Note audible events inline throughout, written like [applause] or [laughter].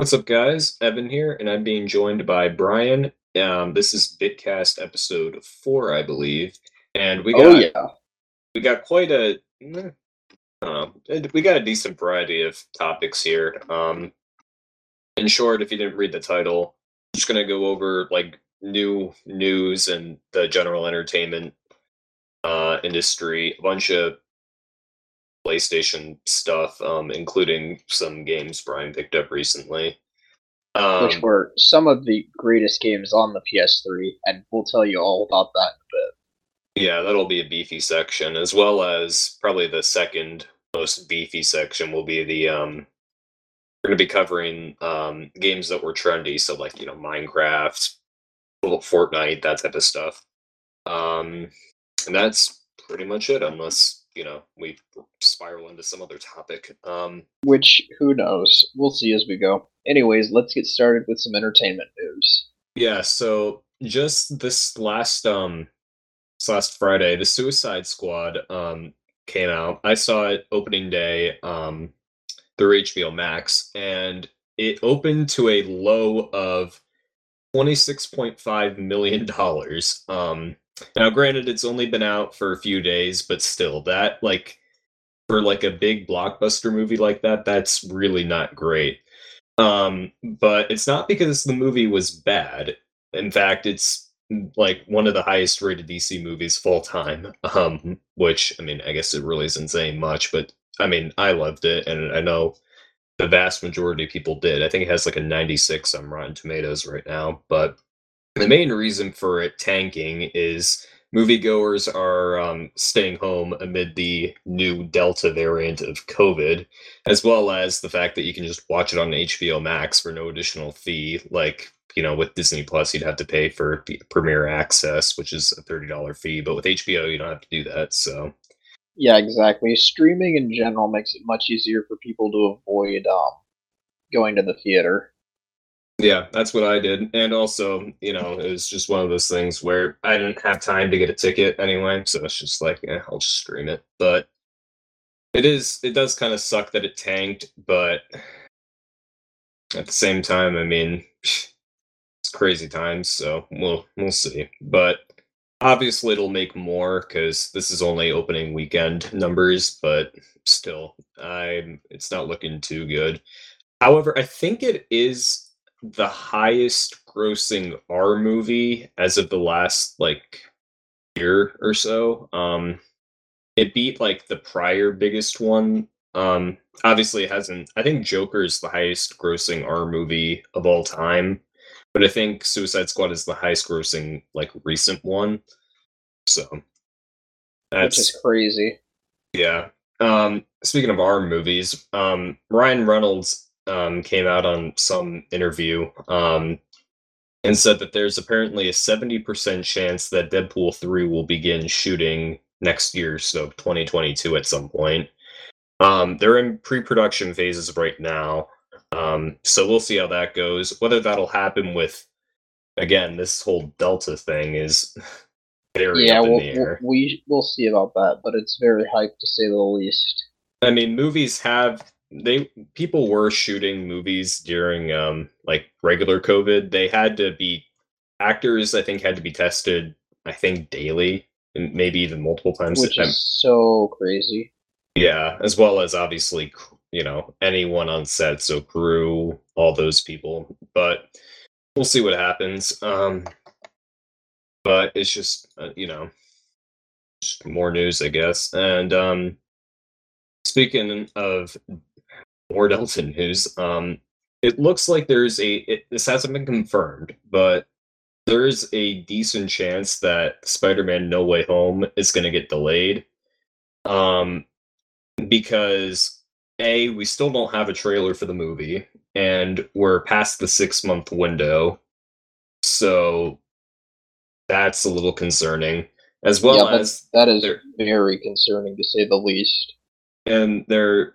What's up, guys? Evan here, and I'm being joined by Brian. Um, this is Bitcast episode four, I believe, and we got Oh yeah. we got quite a know, we got a decent variety of topics here. Um, in short, if you didn't read the title, I'm just gonna go over like new news and the general entertainment uh, industry, a bunch of PlayStation stuff, um, including some games Brian picked up recently. Um, Which were some of the greatest games on the PS3, and we'll tell you all about that in a bit. yeah, that'll be a beefy section, as well as probably the second most beefy section will be the um, we're going to be covering um, games that were trendy, so like you know Minecraft, Fortnite, that type of stuff. Um, and that's pretty much it, unless you know we spiral into some other topic. Um, Which, who knows? We'll see as we go. Anyways, let's get started with some entertainment news. Yeah, so just this last um this last Friday, the Suicide Squad um came out. I saw it opening day um through HBO Max and it opened to a low of 26.5 million dollars. Um now granted it's only been out for a few days, but still that like for like a big blockbuster movie like that, that's really not great. Um, but it's not because the movie was bad. In fact, it's like one of the highest rated DC movies full time. Um, which I mean, I guess it really isn't saying much, but I mean, I loved it, and I know the vast majority of people did. I think it has like a 96 on Rotten Tomatoes right now. But the main reason for it tanking is moviegoers are um, staying home amid the new Delta variant of COVID, as well as the fact that you can just watch it on HBO Max for no additional fee. Like, you know, with Disney Plus, you'd have to pay for the Premiere Access, which is a $30 fee. But with HBO, you don't have to do that. So, Yeah, exactly. Streaming in general makes it much easier for people to avoid um, going to the theater. Yeah, that's what I did. And also, you know, it was just one of those things where I didn't have time to get a ticket anyway, so it's just like, eh, I'll just stream it. But it is it does kind of suck that it tanked, but at the same time, I mean, [sighs] it's crazy times, so we'll we'll see. But obviously it'll make more cuz this is only opening weekend numbers, but still, I'm it's not looking too good. However, I think it is the highest grossing R movie as of the last like year or so. Um it beat like the prior biggest one. Um obviously it hasn't I think Joker is the highest grossing R movie of all time, but I think Suicide Squad is the highest grossing like recent one. So Which that's is crazy. yeah. Um, speaking of our movies, um, Ryan Reynolds um, came out on some interview um, and said that there's apparently a 70% chance that Deadpool 3 will begin shooting next year, so 2022 at some point. Um, they're in pre production phases right now. Um, so we'll see how that goes. Whether that'll happen with, again, this whole Delta thing is [laughs] very Yeah, we'll, we'll, we, we'll see about that, but it's very hyped to say the least. I mean, movies have they people were shooting movies during um like regular COVID. They had to be actors. I think had to be tested. I think daily, and maybe even multiple times. Which is so crazy. yeah, as well as obviously you know anyone on set, so crew, all those people. But we'll see what happens. Um, but it's just uh, you know just more news, I guess. And um, speaking of more [laughs] Delta news. Um, it looks like there's a. It, this hasn't been confirmed, but there is a decent chance that Spider-Man: No Way Home is going to get delayed. Um, because a we still don't have a trailer for the movie, and we're past the six-month window, so that's a little concerning. As well yeah, as that, is very concerning to say the least. and their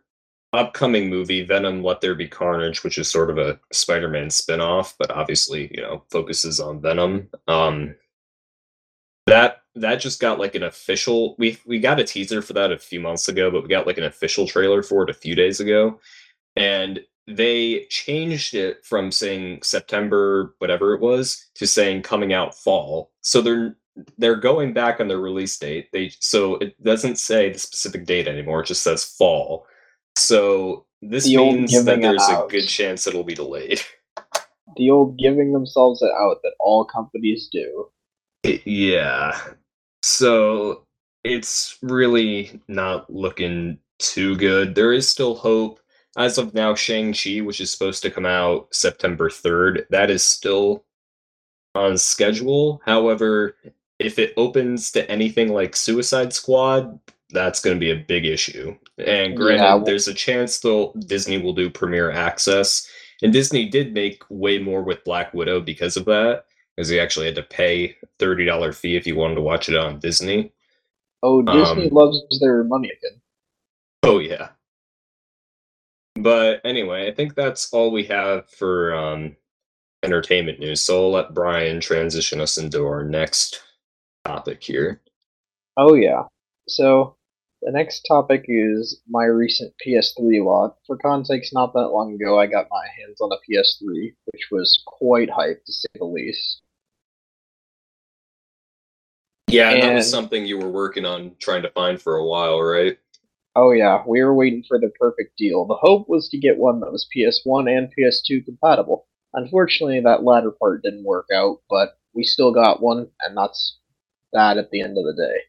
upcoming movie venom let there be carnage which is sort of a spider-man spin-off but obviously you know focuses on venom um that that just got like an official we we got a teaser for that a few months ago but we got like an official trailer for it a few days ago and they changed it from saying September, whatever it was, to saying coming out fall. So they're they're going back on their release date. They so it doesn't say the specific date anymore. It just says fall. So this The means that there's a good chance it'll be delayed. [laughs] The old giving themselves it out that all companies do. yeah. So it's really not looking too good. There is still hope. As of now, Shang-Chi, which is supposed to come out September 3rd, that is still on schedule. However, if it opens to anything like Suicide Squad, that's going to be a big issue. And granted, Yeah, there's a chance though Disney will do premiere access. And Disney did make way more with Black Widow because of that, because you actually had to pay $30 fee if you wanted to watch it on Disney. Oh, Disney Um, loves their money again. Oh yeah. But anyway, I think that's all we have for um, entertainment news. So I'll let Brian transition us into our next topic here. Oh yeah. So the next topic is my recent PS3 lot. For context, not that long ago, I got my hands on a PS3, which was quite hyped to say the least. Yeah, and that was something you were working on trying to find for a while, right? Oh yeah, we were waiting for the perfect deal. The hope was to get one that was PS1 and PS2 compatible. Unfortunately, that latter part didn't work out, but we still got one, and that's that at the end of the day.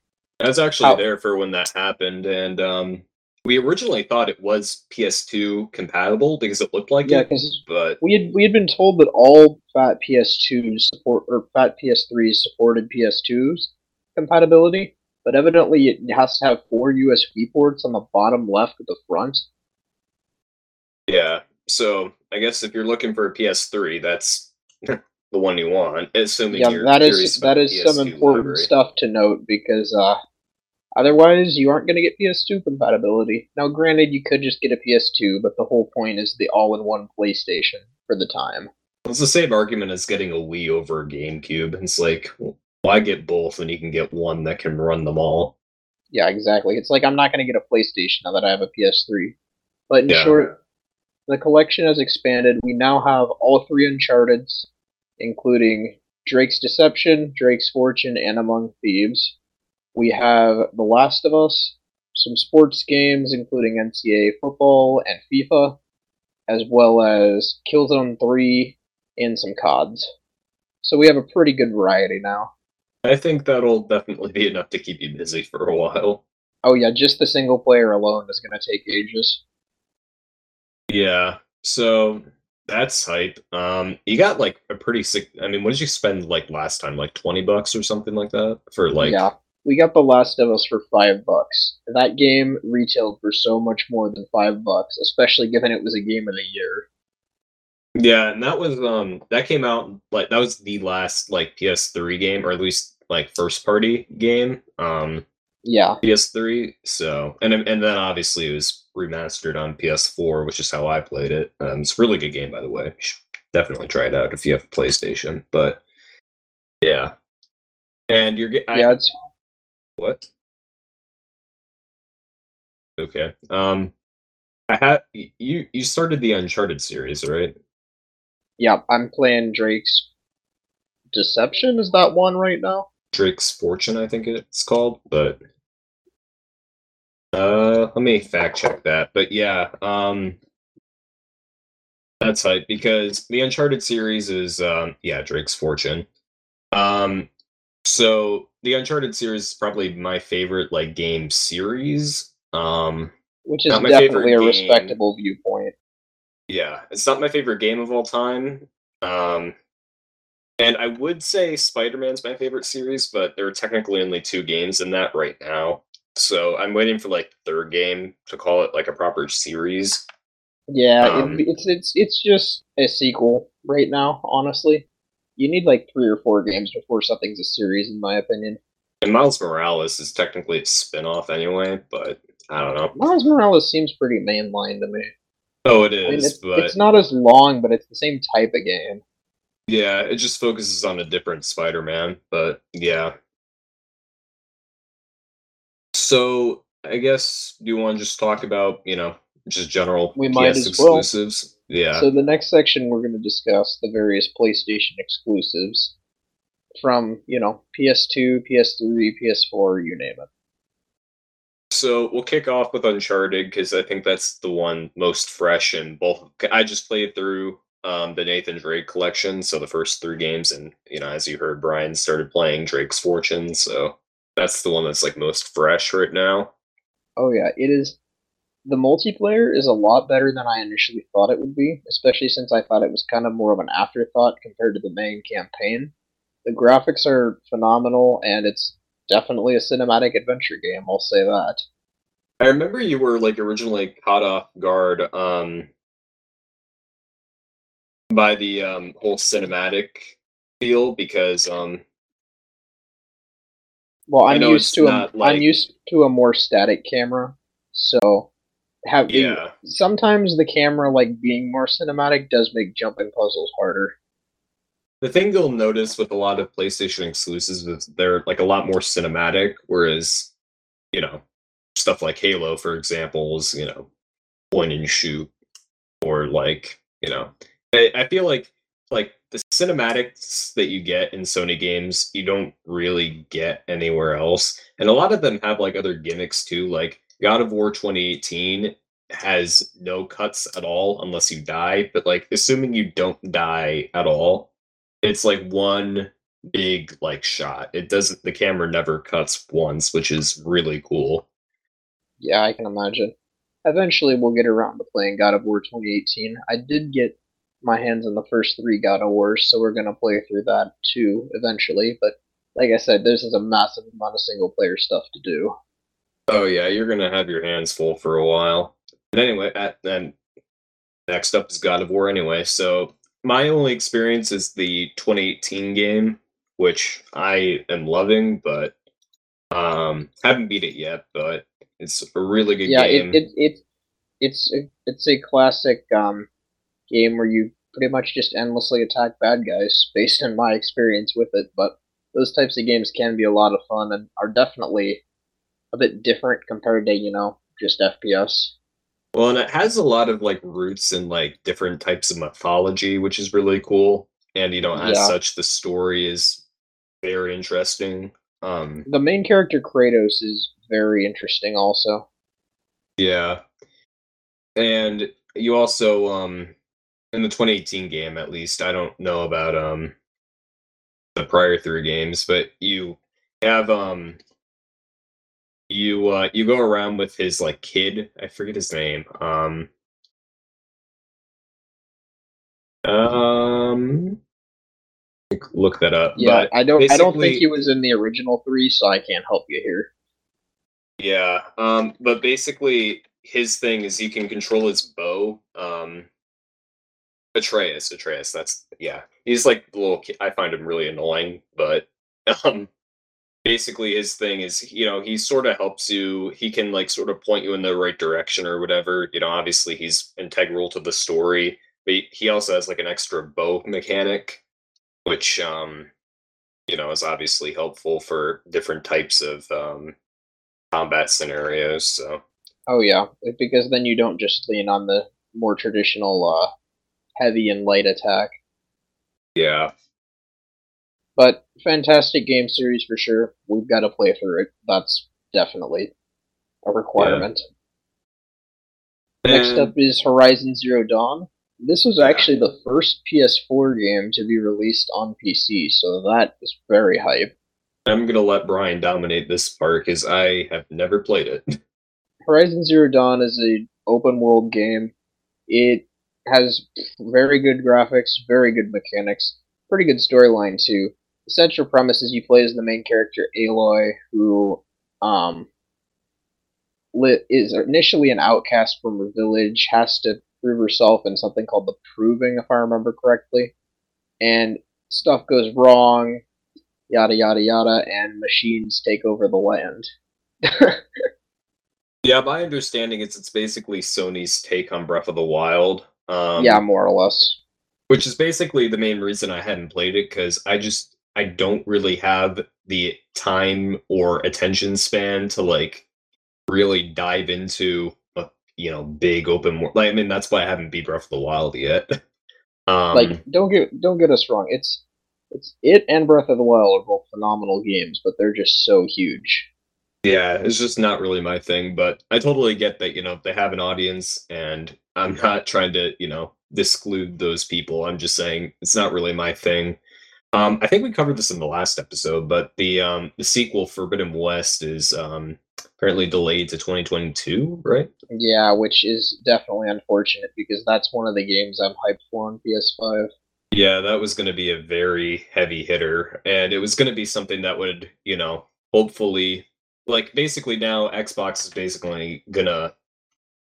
I was actually How- there for when that happened, and um, we originally thought it was PS2 compatible because it looked like Yeah, it, but we had we had been told that all fat PS2s support or fat PS3s supported PS2s compatibility, but evidently it has to have four USB ports on the bottom left of the front. yeah. So I guess if you're looking for a PS3, that's [laughs] the one you want. Assuming Yeah, you're that is that is some important library. stuff to note because uh, otherwise you aren't going to get PS2 compatibility. Now, granted, you could just get a PS2, but the whole point is the all-in-one PlayStation for the time. It's the same argument as getting a Wii over a GameCube. It's like, why get both when you can get one that can run them all? Yeah, exactly. It's like I'm not going to get a PlayStation now that I have a PS3. But in Yeah. short, the collection has expanded. We now have all three Uncharted's, including Drake's Deception, Drake's Fortune, and Among Thieves. We have The Last of Us, some sports games, including NCAA football and FIFA, as well as Killzone 3 and some CODs. So we have a pretty good variety now. I think that'll definitely be enough to keep you busy for a while. Oh, yeah, just the single player alone is going to take ages. Yeah. So that's hype. Um, you got like a pretty sick. I mean, what did you spend like last time? Like twenty bucks or something like that for like. yeah, we got The Last of Us for five bucks. That game retailed for so much more than five bucks, especially given it was a game of the year. Yeah, and that was um that came out like that was the last like PS3 game or at least like first party game. Um Yeah, PS3. So and and then obviously it was remastered on PS4, which is how I played it. Um, it's a really good game, by the way. Definitely try it out if you have a PlayStation. But yeah, and you're getting yeah, it's what? Okay. Um, I had you you started the Uncharted series, right? yeah. I'm playing Drake's Deception. Is that one right now? Drake's Fortune, I think it's called, but uh let me fact check that. But yeah, um that's hype because the Uncharted series is um yeah, Drake's Fortune. Um so the Uncharted series is probably my favorite like game series. Um Which is definitely a game. respectable viewpoint. yeah, it's not my favorite game of all time. Um and I would say Spider-Man's my favorite series, but there are technically only two games in that right now. So I'm waiting for like the third game to call it like a proper series. Yeah, Um, it, it's it's it's just a sequel right now. Honestly, you need like three or four games before something's a series, in my opinion. And Miles Morales is technically a spin-off anyway, but I don't know. Miles Morales seems pretty mainline to me. Oh, it I mean, it's, but it's not as long, but it's the same type of game. Yeah, it just focuses on a different Spider-Man. But yeah. So I guess do you want to just talk about you know just general We might PS as well. exclusives? Yeah. So the next section we're going to discuss the various PlayStation exclusives from you know PS2, PS3, PS4, you name it. So we'll kick off with Uncharted because I think that's the one most fresh and both. I just played through um, the Nathan Drake collection, so the first three games, and you know, as you heard, Brian started playing Drake's Fortune, so that's the one that's like most fresh right now. Oh yeah, it is. The multiplayer is a lot better than I initially thought it would be, especially since I thought it was kind of more of an afterthought compared to the main campaign. The graphics are phenomenal, and it's definitely a cinematic adventure game. I'll say that. I remember you were like originally caught off guard um, by the um, whole cinematic feel because um, Well, I'm used to a, not I'm used to a more static camera, so have yeah, sometimes the camera like being more cinematic does make jumping puzzles harder. the thing you'll notice with a lot of PlayStation exclusives is they're like a lot more cinematic, whereas you know stuff like Halo, for example, is you know point and shoot, or like you know I, I feel like like the cinematics that you get in Sony games, you don't really get anywhere else, and a lot of them have like other gimmicks too, like God of War 2018 has no cuts at all unless you die, but like assuming you don't die at all, it's like one big like shot. It doesn't the camera never cuts once, which is really cool. Yeah, I can imagine. Eventually, we'll get around to playing God of War 2018. I did get my hands on the first three God of Wars, so we're gonna play through that too eventually. But like I said, this is a massive amount of single player stuff to do. Oh yeah, you're gonna have your hands full for a while. But anyway, at, then next up is God of War anyway. So my only experience is the 2018 game, which I am loving, but um haven't beat it yet, but it's a really good yeah, game. it, it it it's a, it's a classic um game where you pretty much just endlessly attack bad guys, based on my experience with it. But those types of games can be a lot of fun and are definitely a bit different compared to you know just FPS. Well, and it has a lot of like roots in like different types of mythology, which is really cool. And you know, as Yeah. such, the story is very interesting. Um, The main character Kratos is very interesting, also. yeah, and you also um in the 2018 game, at least, I don't know about um the prior three games, but you have um you uh you go around with his like kid. I forget his name. Um. Um. Look that up. Yeah, but I don't. I don't think he was in the original three, so I can't help you here. Yeah. Um. But basically, his thing is you can control his bow. Um. Atreus. Atreus. That's yeah. He's like little. Kid. I find him really annoying, but [laughs] um. Basically, his thing is, you know, he sort of helps you. He can like sort of point you in the right direction or whatever. You know, obviously he's integral to the story, but he- he also has like an extra bow mechanic, which um, you know, is obviously helpful for different types of um combat scenarios. So Oh yeah, because then you don't just lean on the more traditional uh, heavy and light attack. yeah, But fantastic game series for sure. We've got to play through it. That's definitely a requirement. Next And- up is Horizon Zero Dawn. This was actually the first PS4 game to be released on PC, so that is very hype. I'm gonna let Brian dominate this part because I have never played it. [laughs] Horizon Zero Dawn is a open world game. It has very good graphics, very good mechanics, pretty good storyline too. The central premise is you play as the main character Aloy, who um is initially an outcast from her village, has to prove herself in something called the Proving, if I remember correctly, and stuff goes wrong, yada yada yada, and machines take over the land. [laughs] yeah, my understanding is it's basically Sony's take on Breath of the Wild. Um, yeah, more or less. which is basically the main reason I hadn't played it because I just I don't really have the time or attention span to like really dive into a you know big open world. Like I mean, that's why I haven't beat Breath of the Wild yet. [laughs] um, like don't get don't get us wrong. It's it's it and Breath of the Wild are both phenomenal games, but they're just so huge. Yeah, it's just not really my thing, but I totally get that, you know, they have an audience and I'm not trying to, you know, disclude those people. I'm just saying it's not really my thing. Um, I think we covered this in the last episode, but the um, the sequel Forbidden West is um, apparently delayed to 2022, right? Yeah, which is definitely unfortunate because that's one of the games I'm hyped for on PS5. Yeah, that was going to be a very heavy hitter, and it was going to be something that would, you know, hopefully, like basically now Xbox is basically gonna,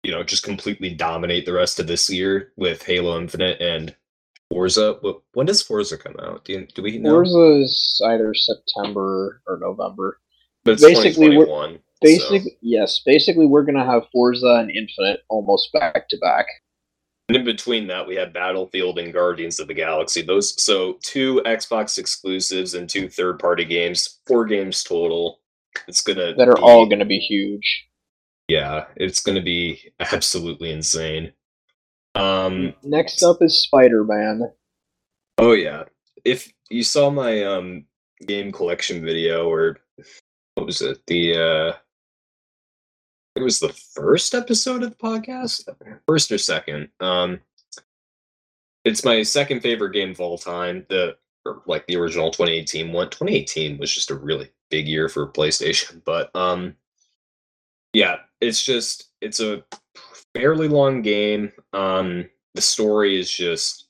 you know, just completely dominate the rest of this year with Halo Infinite and Forza. When does Forza come out? Do, you, do we know? Forza is either September or November. But basically, we're, basically, so. yes, basically we're gonna have Forza and Infinite almost back to back. And in between that, we have Battlefield and Guardians of the Galaxy. Those so two Xbox exclusives and two third-party games, four games total. It's gonna that are be, all gonna be huge. Yeah, it's gonna be [laughs] absolutely insane. Um, next up is Spider Man. Oh yeah, if you saw my um game collection video, or what was it? The uh it was the first episode of the podcast, first or second. Um, it's my second favorite game of all time. The like the original 2018 one. 2018 was just a really big year for PlayStation, [laughs] but um, yeah, it's just it's a fairly long game. Um, the story is just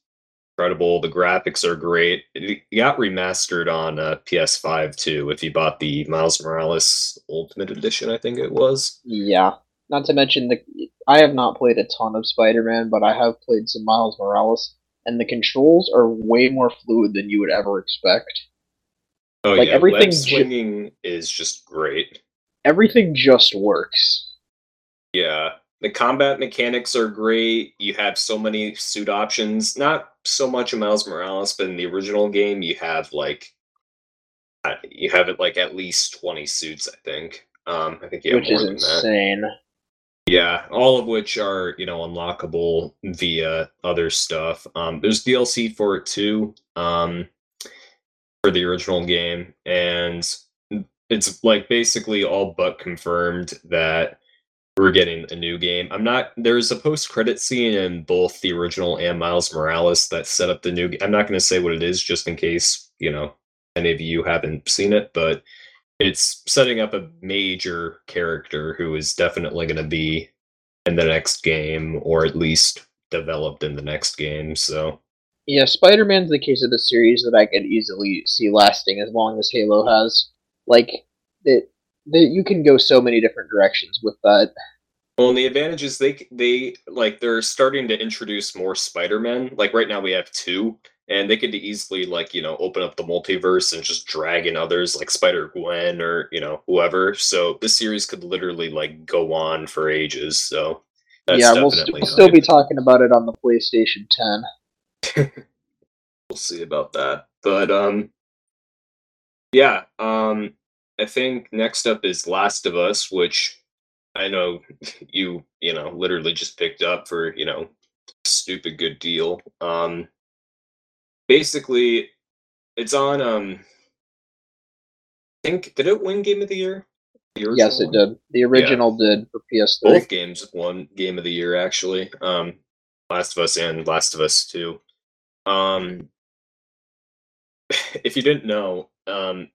incredible. The graphics are great. It got remastered on uh, PS5 too. If you bought the Miles Morales Ultimate Edition, I think it was. Yeah. Not to mention the, I have not played a ton of Spider-Man, but I have played some Miles Morales, and the controls are way more fluid than you would ever expect. Oh like, yeah, everything Web swinging ju- is just great. Everything just works. Yeah, the combat mechanics are great. You have so many suit options. Not so much in Miles Morales, but in the original game, you have like uh, you have it like at least twenty suits. I think. Um, I think you have which is insane. That. Yeah, all of which are you know unlockable via other stuff. Um, there's DLC for it too. Um, for the original game, and it's like basically all but confirmed that we're getting a new game. I'm not. There's a post credit scene in both the original and Miles Morales that set up the new. I'm not going to say what it is, just in case you know any of you haven't seen it, but it's setting up a major character who is definitely going to be in the next game, or at least developed in the next game. So. Yeah, Spider-Man's the case of the series that I could easily see lasting as long as Halo has. Like, it, you can go so many different directions with that. Well, and the advantage is they they like they're starting to introduce more Spider-Men. Like right now we have two, and they could easily like you know open up the multiverse and just drag in others like Spider Gwen or you know whoever. So this series could literally like go on for ages. So yeah, we'll, st- we'll still be talking about it on the PlayStation 10. [laughs] we'll see about that, but um, yeah, um, I think next up is Last of Us, which I know [laughs] you, you know, literally just picked up for, you know, stupid good deal. Um basically it's on um I think did it win game of the year? The yes, it one? did. The original yeah. did for PS3. Both games won game of the year actually. Um Last of Us and Last of Us 2. Um [sighs] if you didn't know, um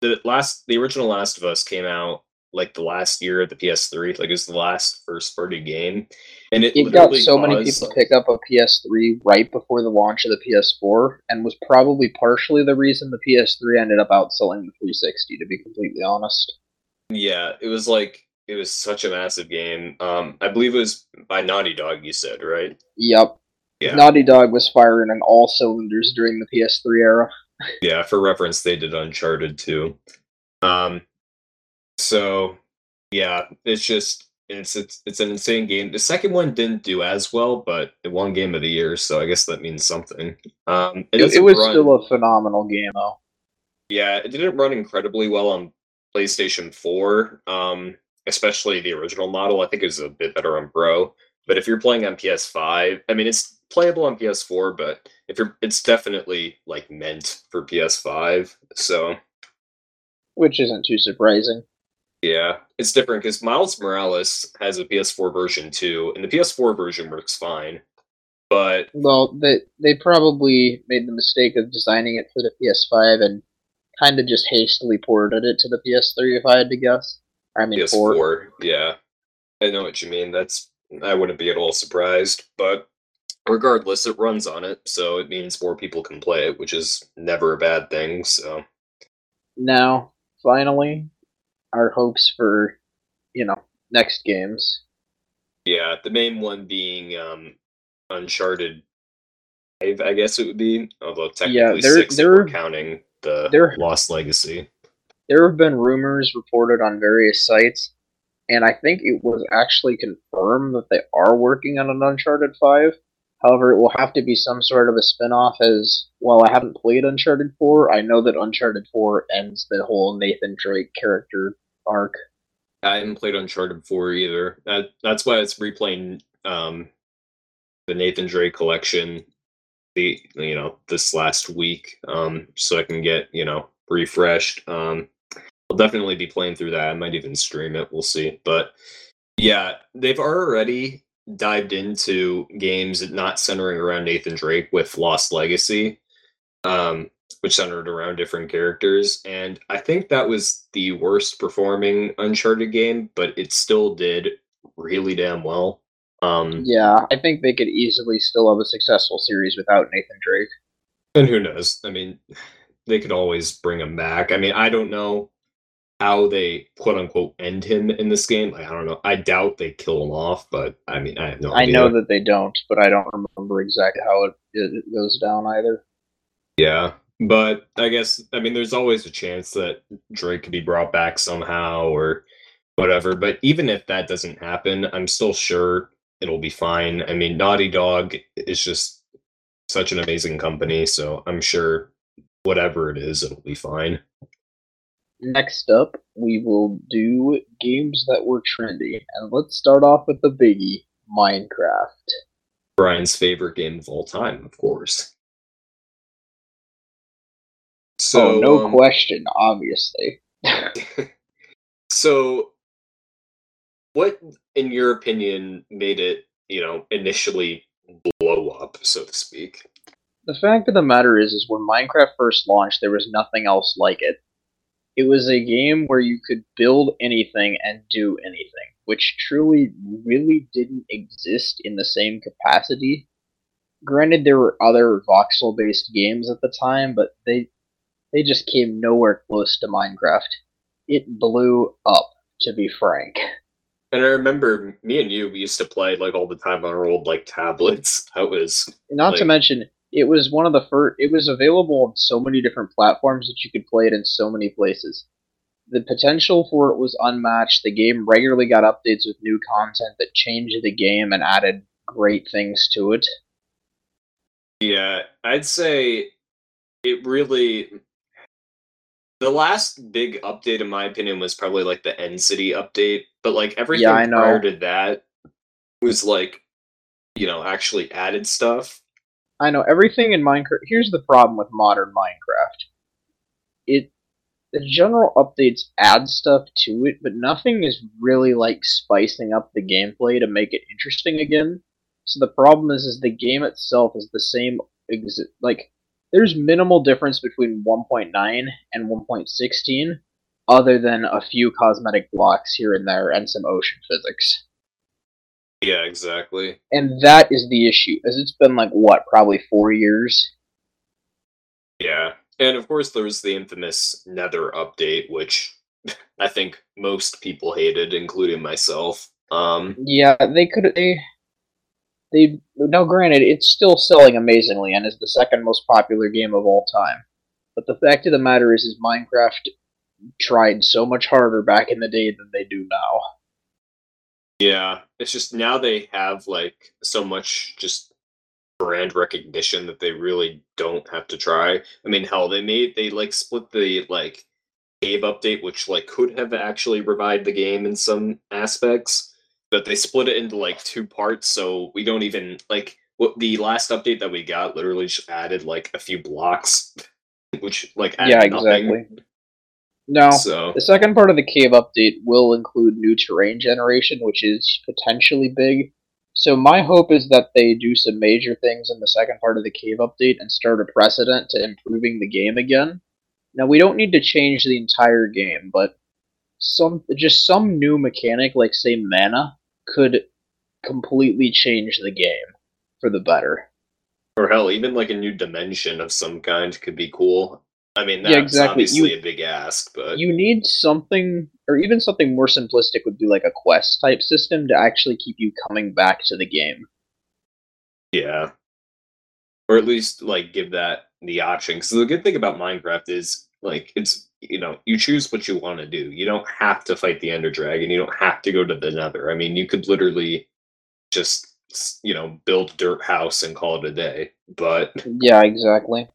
the last the original Last of Us came out like the last year of the PS3, like it was the last first party game, and it, it got so many people pick up a PS3 right before the launch of the PS4, and was probably partially the reason the PS3 ended up outselling the 360. To be completely honest, yeah, it was like it was such a massive game. Um, I believe it was by Naughty Dog. You said right? Yep. Yeah. Naughty Dog was firing on all cylinders during the PS3 era yeah, for reference, they did Uncharted too. Um, so yeah, it's just it's it's it's an insane game. The second one didn't do as well, but it won Game of the Year, so I guess that means something. Um, it, it, was run, still a phenomenal game, though. Yeah, it didn't run incredibly well on PlayStation Four. Um, especially the original model, I think it was a bit better on Pro. But if you're playing on PS5, I mean, it's playable on PS4, but if you're, it's definitely like meant for PS5. So, which isn't too surprising. Yeah, it's different because Miles Morales has a PS4 version too, and the PS4 version works fine. But well, they they probably made the mistake of designing it for the PS5 and kind of just hastily ported it to the PS3, if I had to guess. I mean, PS4. 4. Yeah, I know what you mean. That's I wouldn't be at all surprised, but regardless, it runs on it, so it means more people can play it, which is never a bad thing. So now, finally, our hopes for you know next games. Yeah, the main one being um, Uncharted. I guess it would be, although technically yeah, there, six there, we're counting the there, Lost Legacy. There have been rumors reported on various sites, and I think it was actually confirmed that they are working on an Uncharted Five. However, it will have to be some sort of a spin-off as while I haven't played Uncharted 4, I know that Uncharted 4 ends the whole Nathan Drake character arc. I haven't played Uncharted 4 either. That, that's why it's replaying um, the Nathan Drake collection the you know this last week um, so I can get you know refreshed. Um, I'll definitely be playing through that. I might even stream it. We'll see. But yeah, they've already dived into games not centering around Nathan Drake with Lost Legacy, um, which centered around different characters. And I think that was the worst performing Uncharted game, but it still did really damn well. Um, yeah, I think they could easily still have a successful series without Nathan Drake. And who knows? I mean, they could always bring him back. I mean, I don't know how they quote unquote end him in this game. Like, I don't know. I doubt they kill him off, but I mean, I have no I know that they don't, but I don't remember exactly how it, it goes down either. Yeah, but I guess I mean, there's always a chance that Drake could be brought back somehow or whatever. But even if that doesn't happen, I'm still sure it'll be fine. I mean, Naughty Dog is just such an amazing company, so I'm sure whatever it is, it'll be fine. Next up, we will do games that were trendy. And let's start off with the biggie Minecraft. Brian's favorite game of all time, of course. So, oh, no um, question, obviously. [laughs] so, what, in your opinion, made it, you know, initially blow up, so to speak? The fact of the matter is, is when Minecraft first launched, there was nothing else like it. It was a game where you could build anything and do anything, which truly really didn't exist in the same capacity. Granted, there were other voxel-based games at the time, but they they just came nowhere close to Minecraft. It blew up, to be frank. And I remember me and you we used to play like all the time on our old like tablets. That was not like, to mention it was one of the first. It was available on so many different platforms that you could play it in so many places. The potential for it was unmatched. The game regularly got updates with new content that changed the game and added great things to it. Yeah, I'd say it really. The last big update, in my opinion, was probably like the End City update. But like everything yeah, prior to that was like, you know, actually added stuff I know everything in Minecraft. Here's the problem with modern Minecraft. It the general updates add stuff to it, but nothing is really like spicing up the gameplay to make it interesting again. So the problem is, is the game itself is the same. Exi- like there's minimal difference between 1.9 and 1.16, other than a few cosmetic blocks here and there and some ocean physics. Yeah, exactly. And that is the issue, as it's been like what, probably four years. Yeah, and of course there was the infamous Nether update, which [laughs] I think most people hated, including myself. Um, yeah, they could they they now granted it's still selling amazingly and is the second most popular game of all time. But the fact of the matter is, is Minecraft tried so much harder back in the day than they do now. Yeah, it's just now they have like so much just brand recognition that they really don't have to try. I mean, hell, they made they like split the like cave update, which like could have actually revived the game in some aspects, but they split it into like two parts, so we don't even like what the last update that we got literally just added like a few blocks, [laughs] which like yeah, exactly. Nothing. No, So the second part of the cave update will include new terrain generation, which is potentially big. So my hope is that they do some major things in the second part of the cave update and start a precedent to improving the game again. Now we don't need to change the entire game, but some just some new mechanic like say mana could completely change the game for the better. or hell, even like a new dimension of some kind could be cool. I mean, that's Yeah, exactly. obviously You- a big ask, but You need something or even something more simplistic would be like a quest type system to actually keep you coming back to the game. Yeah. Or at least like give that the option. Because the good thing about Minecraft is like it's you know, you choose what you want to do. You don't have to fight the Ender Dragon. You don't have to go to the Nether. I mean, you could literally just you know build a dirt house and call it a day. But Yeah, exactly.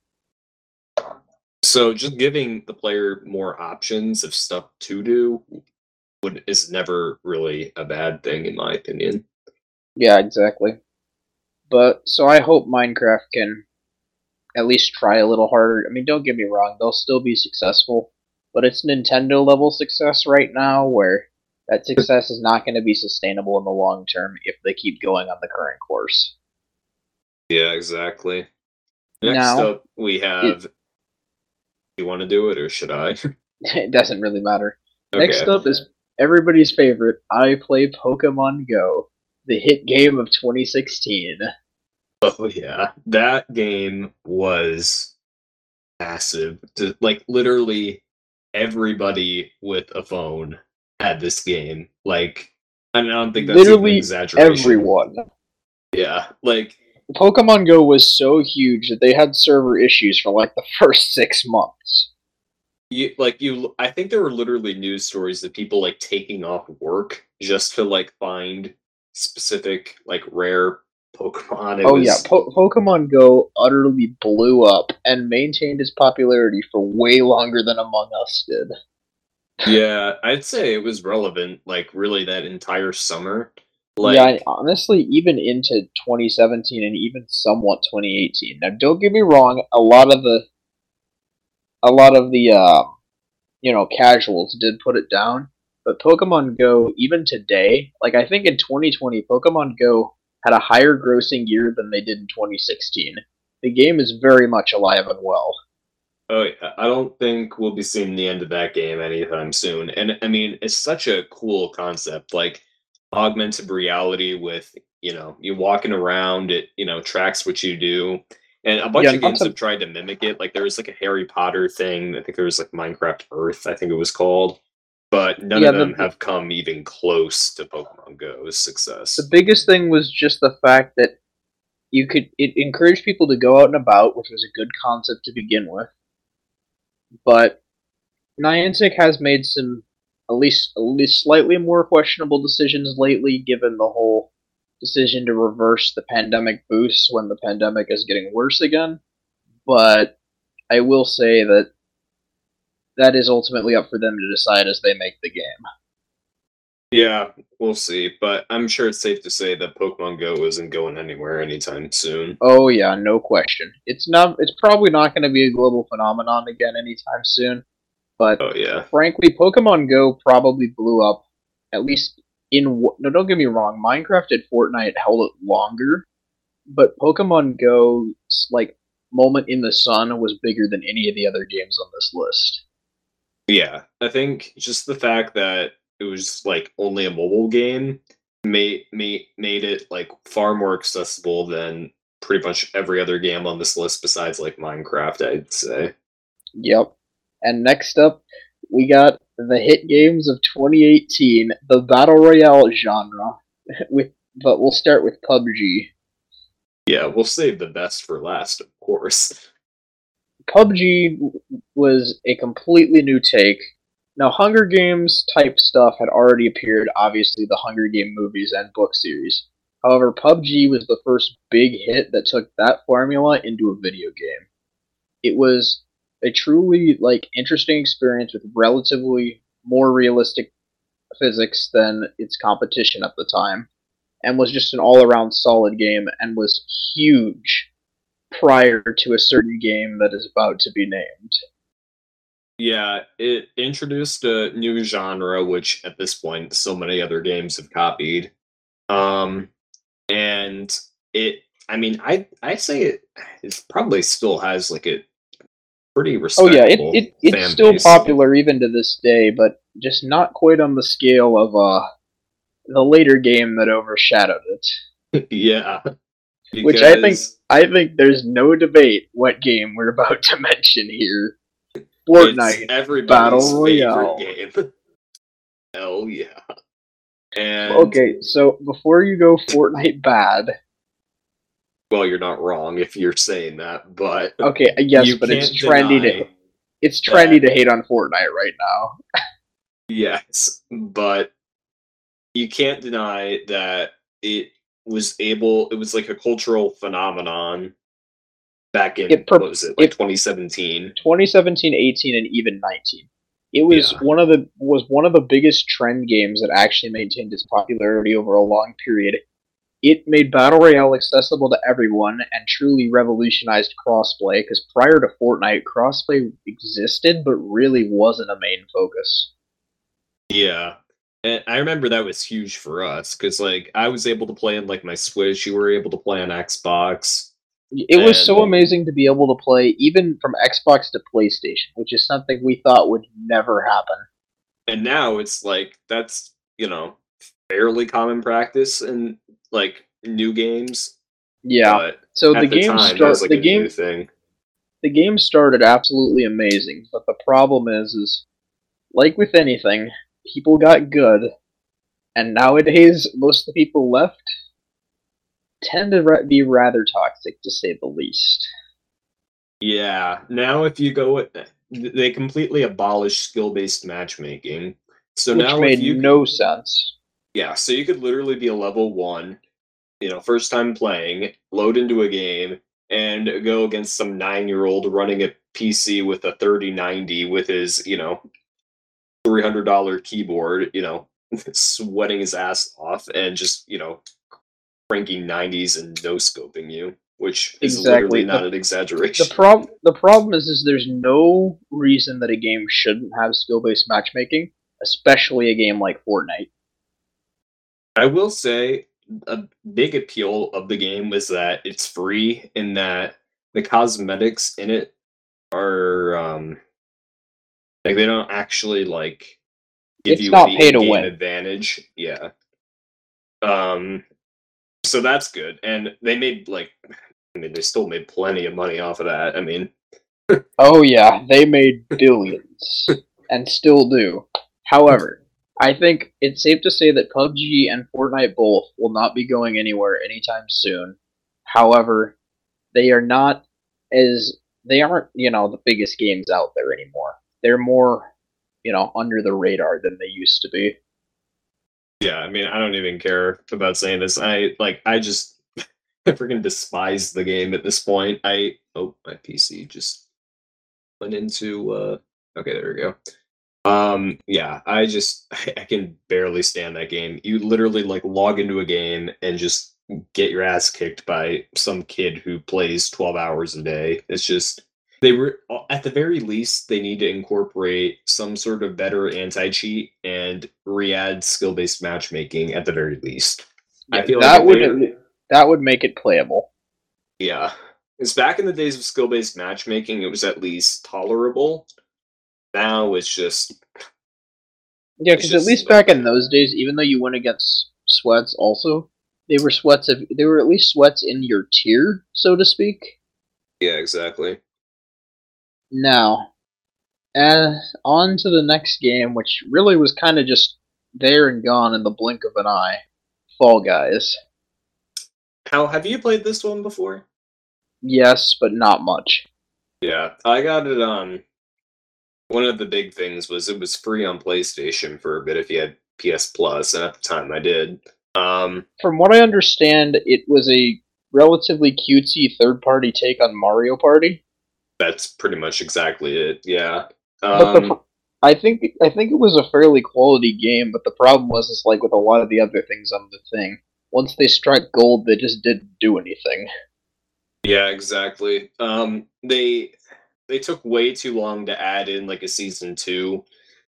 So just giving the player more options of stuff to do would is never really a bad thing in my opinion. Yeah, exactly. But so I hope Minecraft can at least try a little harder. I mean, don't get me wrong, they'll still be successful, but it's Nintendo level success right now where that [laughs] success is not going to be sustainable in the long term if they keep going on the current course. Yeah, exactly. Next Now, up, we have. You want to do it, or should I? [laughs] it doesn't really matter. Next up is everybody's favorite I Play Pokemon Go, the hit game of 2016. Oh yeah, that game was massive. To- Like literally, everybody with a phone had this game. Like, I, don't think that's Literally exaggeration. Everyone. Yeah, like Pokemon Go was so huge that they had server issues for like the [laughs] first six months. you, like you. I think there were literally news stories of people like taking off work just to like find specific like rare Pokemon. It oh was, yeah, po- Pokemon Go utterly blew up and maintained its popularity for way longer than Among Us did. yeah. I'd say it was relevant. Like really, that entire summer. Like, yeah, honestly, even into 2017 and even somewhat 2018. Now, don't get me wrong, a lot of the, a lot of the, uh, you know, casuals did put it down, but Pokemon Go, even today, like I think in 2020, Pokemon Go had a higher grossing year than they did in 2016. The game is very much alive and well. Oh. I don't think we'll be seeing the end of that game anytime soon. And I mean, it's such a cool concept, like augmented reality with you know you walking around. It you know tracks what you do, and a bunch Yeah, of games have tried to mimic it. Like there was like a Harry Potter thing. I think there was like Minecraft Earth. I think it was called. But none Yeah, of the- them have come even close to Pokemon Go's success. The biggest thing was just the fact that you could it encouraged people to go out and about, which was a good concept to begin with. But Niantic has made some at least at least slightly more questionable decisions lately, given the whole decision to reverse the pandemic boost when the pandemic is getting worse again. But I will say that that is ultimately up for them to decide as they make the game. Yeah, we'll see. But I'm sure it's safe to say that Pokemon Go isn't going anywhere anytime soon. Oh yeah, no question. It's not. It's probably not going to be a global phenomenon again anytime soon. But Oh yeah. frankly, Pokemon Go probably blew up. At least in no, don't get me wrong. Minecraft and Fortnite held it longer, but Pokemon Go's like moment in the sun was bigger than any of the other games on this list. Yeah, I think just the fact that it was like only a mobile game made made made it like far more accessible than pretty much every other game on this list besides like Minecraft, I'd say. Yep. And next up, we got the hit games of 2018, the battle royale genre. [laughs] With but we'll start with PUBG. Yeah, we'll save the best for last, of course. PUBG was a completely new take. Now, Hunger Games type stuff had already appeared, obviously, the Hunger Game movies and book series. However, PUBG was the first big hit that took that formula into a video game. It was a truly like interesting experience with relatively more realistic physics than its competition at the time, and was just an all-around solid game and was huge prior to a certain game that is about to be named. Yeah, it introduced a new genre, which at this point so many other games have copied. Um, and it, I mean, I I say it, it probably still has like a pretty Oh yeah, it, it it's still base. popular even to this day, but just not quite on the scale of uh the later game that overshadowed it. [laughs] yeah, Which I think- I think there's no debate what game we're about to [laughs] mention here. Fortnite. everybody's Battle Royale. game. Hell yeah! And Okay, so before you go Fortnite bad, well, you're not wrong if you're saying that, but okay, uh, yes, but it's trendy to it's trendy to hate on Fortnite right now. Yes, but you can't deny that it was able. It was like a cultural phenomenon back in It per- what was it like it- 2017? 2017, 18, and even 19. It was Yeah. one of the was one of the biggest trend games that actually maintained its popularity over a long period. It made battle royale accessible to everyone and truly revolutionized crossplay. Because prior to Fortnite, crossplay existed but really wasn't a main focus. Yeah, and I remember that was huge for us because like I was able to play on like my Switch. You were able to play on Xbox. It was so amazing to be able to play even from Xbox to PlayStation, which is something we thought would never happen. and now it's like that's you know fairly common practice in like new games. Yeah. but So the the game time, that start was like the game thing. the game started absolutely amazing, but the problem is, is like with anything, people got good, and nowadays most of the people left tend to be rather toxic, to say the least. Yeah. Now, if you go, with- they completely abolished skill-based matchmaking. So which now, made if you no sense. yeah, so you could literally be a level one, you know, first time playing, load into a game, and go against some nine-year-old running a PC with a 3090 with his, you know, three hundred dollar keyboard, you know, [laughs] sweating his ass off, and just you know, cranking 90s and no scoping you, which is Exactly. literally The- not an exaggeration. The prob the problem is, is there's no reason that a game shouldn't have skill based matchmaking, especially a game like Fortnite. I will say a big appeal of the game was that it's free and that the cosmetics in it are um like they don't actually like give It's you not any pay to win. advantage. Yeah. Um so that's good. And they made like I mean they still made plenty of money off of that. I mean Oh yeah, they made billions and still do. However, I think it's safe to say that PUBG and Fortnite both will not be going anywhere anytime soon. However, they are not as they aren't, you know, the biggest games out there anymore. They're more, you know, under the radar than they used to be. Yeah, I mean, I don't even care about saying this. I like, I just [laughs] I freaking despise the game at this point. I oh, my PC just went into. uh Okay, there we go. Um, yeah, I just [laughs] I can barely stand that game. You literally like log into a game and just get your ass kicked by some kid who plays twelve hours a day. It's just they were at the very least they need to incorporate some sort of better anti-cheat and re-add skill-based matchmaking at the very least I feel that if would they- that would make it playable. yeah because back in the days of skill-based matchmaking it was at least tolerable now it's just Yeah, because at least back in those days, even though you went against sweats, also they were sweats of they were at least sweats in your tier, so to speak. yeah exactly Now, uh, on to the next game, which really was kind of just there and gone in the blink of an eye. Fall Guys. how have you played this one before Yes, but not much. yeah i got it on one of the big things was it was free on playstation for a bit if you had ps plus and at the time i did um From what I understand, it was a relatively cutesy third party take on Mario Party. That's pretty much exactly it. Yeah. The, Um, pr- I think I think it was a fairly quality game, but the problem was is like with a lot of the other things on the thing. Once they struck gold, they just didn't do anything. yeah, exactly. Um, they they took way too long to add in like a season two,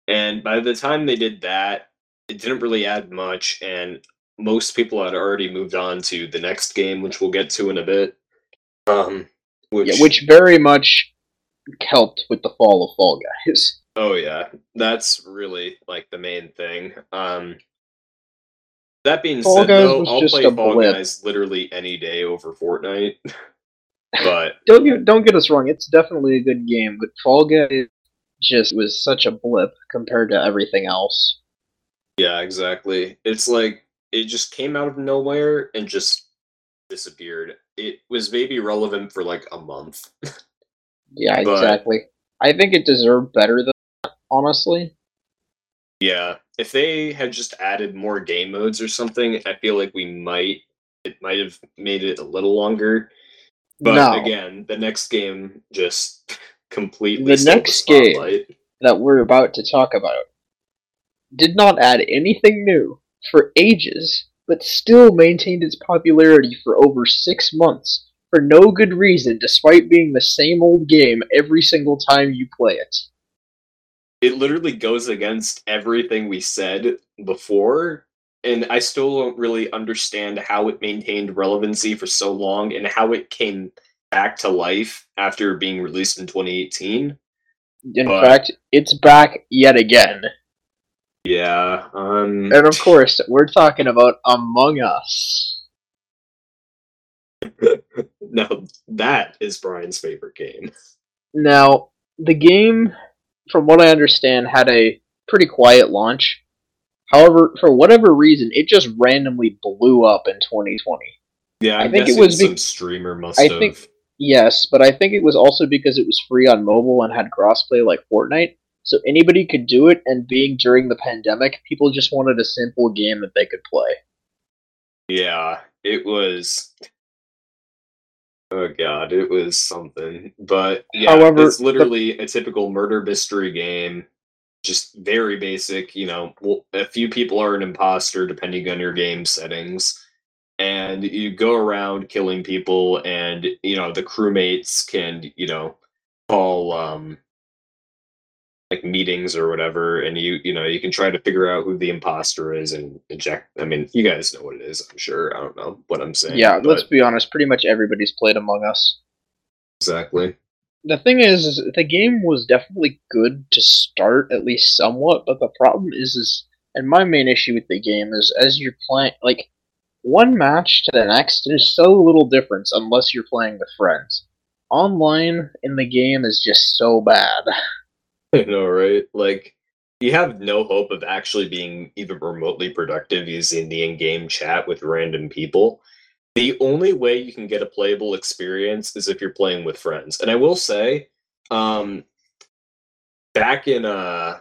and by the time they did that, it didn't really add much, and most people had already moved on to the next game, which we'll get to in a bit. Um, which, Yeah, which very much helped with the fall of Fall Guys. [laughs] oh yeah, that's really like the main thing. Um, that being Fall said, Guys though, I'll play Fall blip. Guys literally any day over Fortnite. [laughs] but [laughs] Don't get, don't get us wrong, it's definitely a good game, but Fall Guys just was such a blip compared to everything else. Yeah, exactly. It's like it just came out of nowhere and just disappeared. It was maybe relevant for like a month. Yeah, [laughs] But- exactly. I think it deserved better than that, honestly. Yeah, if they had just added more game modes or something, I feel like we might it might have made it a little longer. But no, again, the next game just [laughs] completely The next game- that we're about to talk about did not add anything new for ages, but still maintained its popularity for over six months for no good reason, despite being the same old game every single time you play it. it literally goes against everything we said before and i still don't really understand how it maintained relevancy for so long and how it came back to life after being released in 2018 In But- fact, it's back yet again. yeah um And of course, we're talking about Among Us. [laughs] no that is brian's favorite game Now, the game, from what I understand, had a pretty quiet launch. However, for whatever reason, it just randomly blew up in 2020. yeah I i'm think it was be- some streamer must I have think- Yes, but I think it was also because it was free on mobile and had crossplay like Fortnite. So anybody could do it, and being during the pandemic, people just wanted a simple game that they could play. Yeah, it was. Oh god, it was something. But yeah, However, it's the- literally a typical murder mystery game. Just very basic, you know. A few people are an imposter depending on your game settings, and you go around killing people, and you know the crewmates can, you know, call um like meetings or whatever, and you you know you can try to figure out who the imposter is and inject. I mean, you guys know what it is. I'm sure. I don't know what I'm saying. Yeah, let's be honest. Pretty much everybody's played Among Us. exactly. The thing is, is the game was definitely good to start, at least somewhat. But the problem is, is and my main issue with the game is as you're playing, like one match to the next, there's so little difference unless you're playing with friends. Online in the game is just so bad. [laughs] I know, right? Like, you have no hope of actually being even remotely productive using the in-game chat with random people. The only way you can get a playable experience is if you're playing with friends. And I will say, um, back in uh,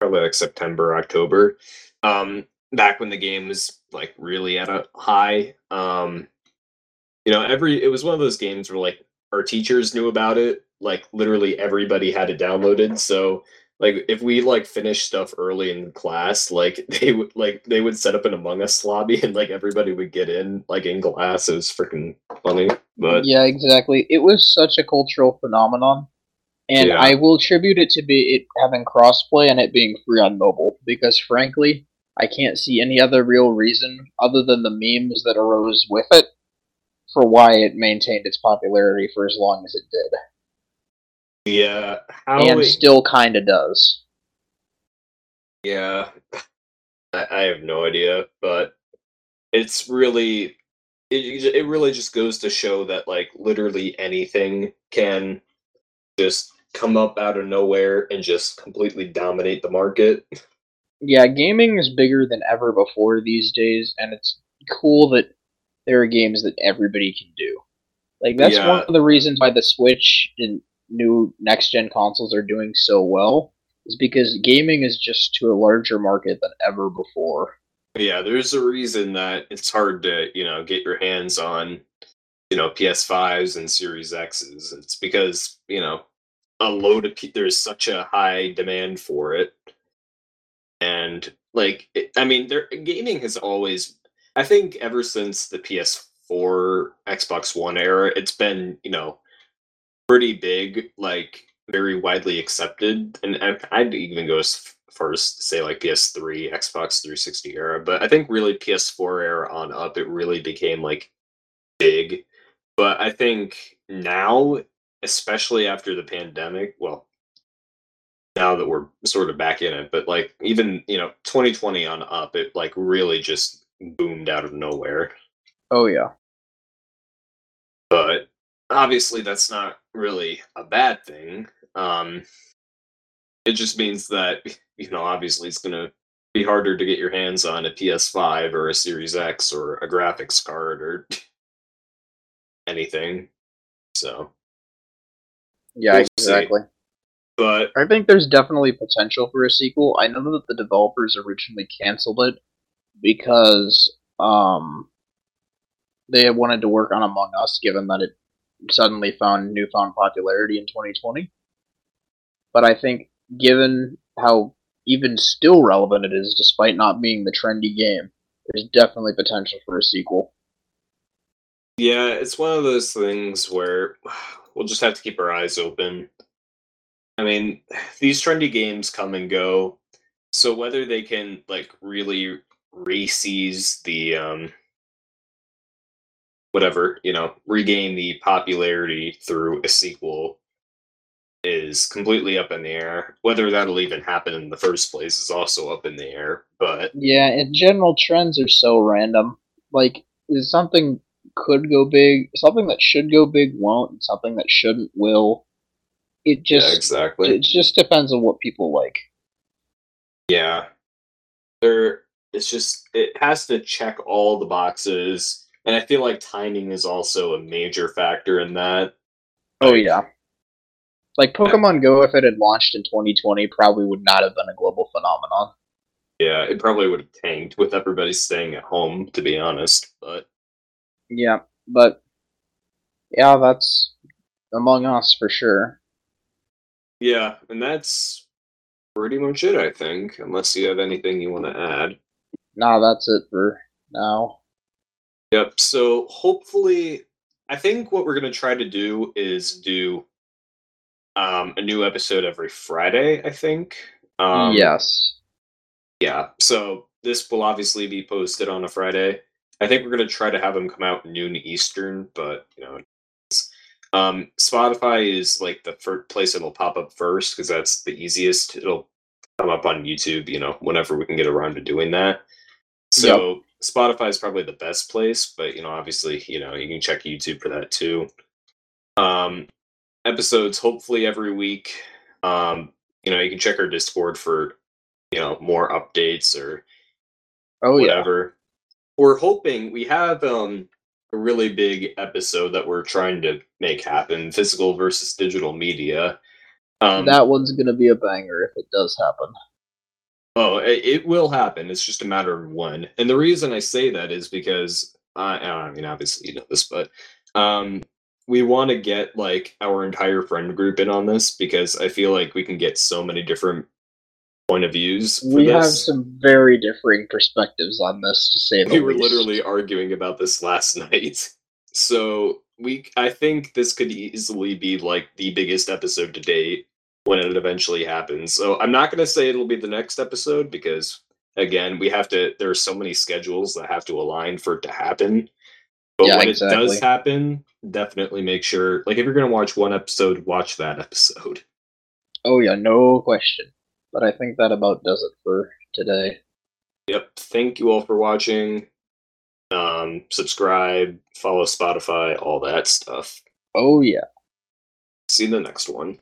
probably like September, October, um, back when the game was like really at a high, um, you know, every it was one of those games where like our teachers knew about it like literally everybody had it downloaded so like if we like finish stuff early in class like [laughs] they would like they would set up an among us lobby and like everybody would get in like in class it was freaking funny but yeah, exactly. It was such a cultural phenomenon, and Yeah. I will attribute it to be it having crossplay and it being free on mobile. Because frankly, I can't see any other real reason other than the memes that arose with it for why it maintained its popularity for as long as it did, yeah how and it- still kind of does. yeah I, I have no idea but it's really it, it really just goes to show that like literally anything can just come up out of nowhere and just completely dominate the market Yeah, gaming is bigger than ever before these days, and it's cool that there are games that everybody can do. Like that's Yeah. one of the reasons why the Switch and new next gen consoles are doing so well, is because gaming is just to a larger market than ever before. Yeah, there's a reason that it's hard to, you know, get your hands on you know PS5s and Series X's. It's because you know a load of pe- there's such a high demand for it, and like it, I mean, there gaming has always. I think ever since the PS4, Xbox One era, it's been you know pretty big, like very widely accepted, and I- I'd even go as far as say like PS3, Xbox 360 era, but I think really PS4 era on up, it really became like big. But I think now, especially after the pandemic, well, now that we're sort of back in it, but like even you know 2020 on up, it like really just boomed out of nowhere. Oh yeah. But obviously, that's not really a bad thing. Um, it just means that you know obviously it's going to be harder to get your hands on a PS5 or a Series X or a graphics card or [laughs] anything. So, Yeah, We'll see. exactly. but I think there's definitely potential for a sequel. I know that the developers originally canceled it because um they wanted to work on Among Us given that it suddenly found newfound popularity in 2020. But I think given how even still relevant it is despite not being the trendy game, there's definitely potential for a sequel. yeah, it's one of those things where [sighs] we'll just have to keep our eyes open. I mean, [sighs] these trendy games come and go. So whether they can like really re-seize the um whatever, you know, regain the popularity through a sequel is completely up in the air. Whether that'll even happen in the first place is also up in the air. But Yeah, in general, trends are so random. Like, is something could go big, something that should go big won't, and something that shouldn't will. It yeah, just exactly. it just depends on what people like. Yeah. There it's just it has to check all the boxes. And I feel like timing is also a major factor in that. Oh Like, yeah. Like Pokemon Go, if it had launched in 2020, probably would not have been a global phenomenon. Yeah, it probably would have tanked with everybody staying at home, to be honest. But Yeah, but yeah, that's Among Us for sure. yeah, and that's pretty much it, I think. Unless you have anything you want to add. Nah, that's it for now. Yep. So hopefully, I think what we're gonna try to do is do um, a new episode every Friday. I think. Um, yes. Yeah. So this will obviously be posted on a Friday. I think we're gonna try to have them come out noon Eastern, but you know, um, Spotify is like the first place it'll pop up first because that's the easiest. It'll come up on YouTube, you know, whenever we can get around to doing that. So Spotify is probably the best place, but you know, obviously, you know, you can check YouTube for that too. Um, episodes hopefully every week. Um, you know, you can check our Discord for you know more updates or Oh yeah. whatever. We're hoping we have um a really big episode that we're trying to make happen, physical versus digital media. Um that one's gonna be a banger if it does happen. Oh, it, will happen. It's just a matter of when. And the reason I say that is because I I mean obviously you know this, but um we want to get like our entire friend group in on this because I feel like we can get so many different point of views We this. have some very differing perspectives on this, to say the we were least. literally arguing about this [laughs] last night. So we, I think this could easily be like the biggest episode to date when it eventually happens. So I'm not going to say it'll be the next episode because again, we have to. There are so many schedules that have to align for it to happen. But Yeah, when it does happen, definitely make sure. Like if you're going to watch one episode, watch that episode. Oh yeah, no question. But I think that about does it for today. Yep. Thank you all for watching. Um, subscribe, follow Spotify, all that stuff. Oh yeah. See you in the next one.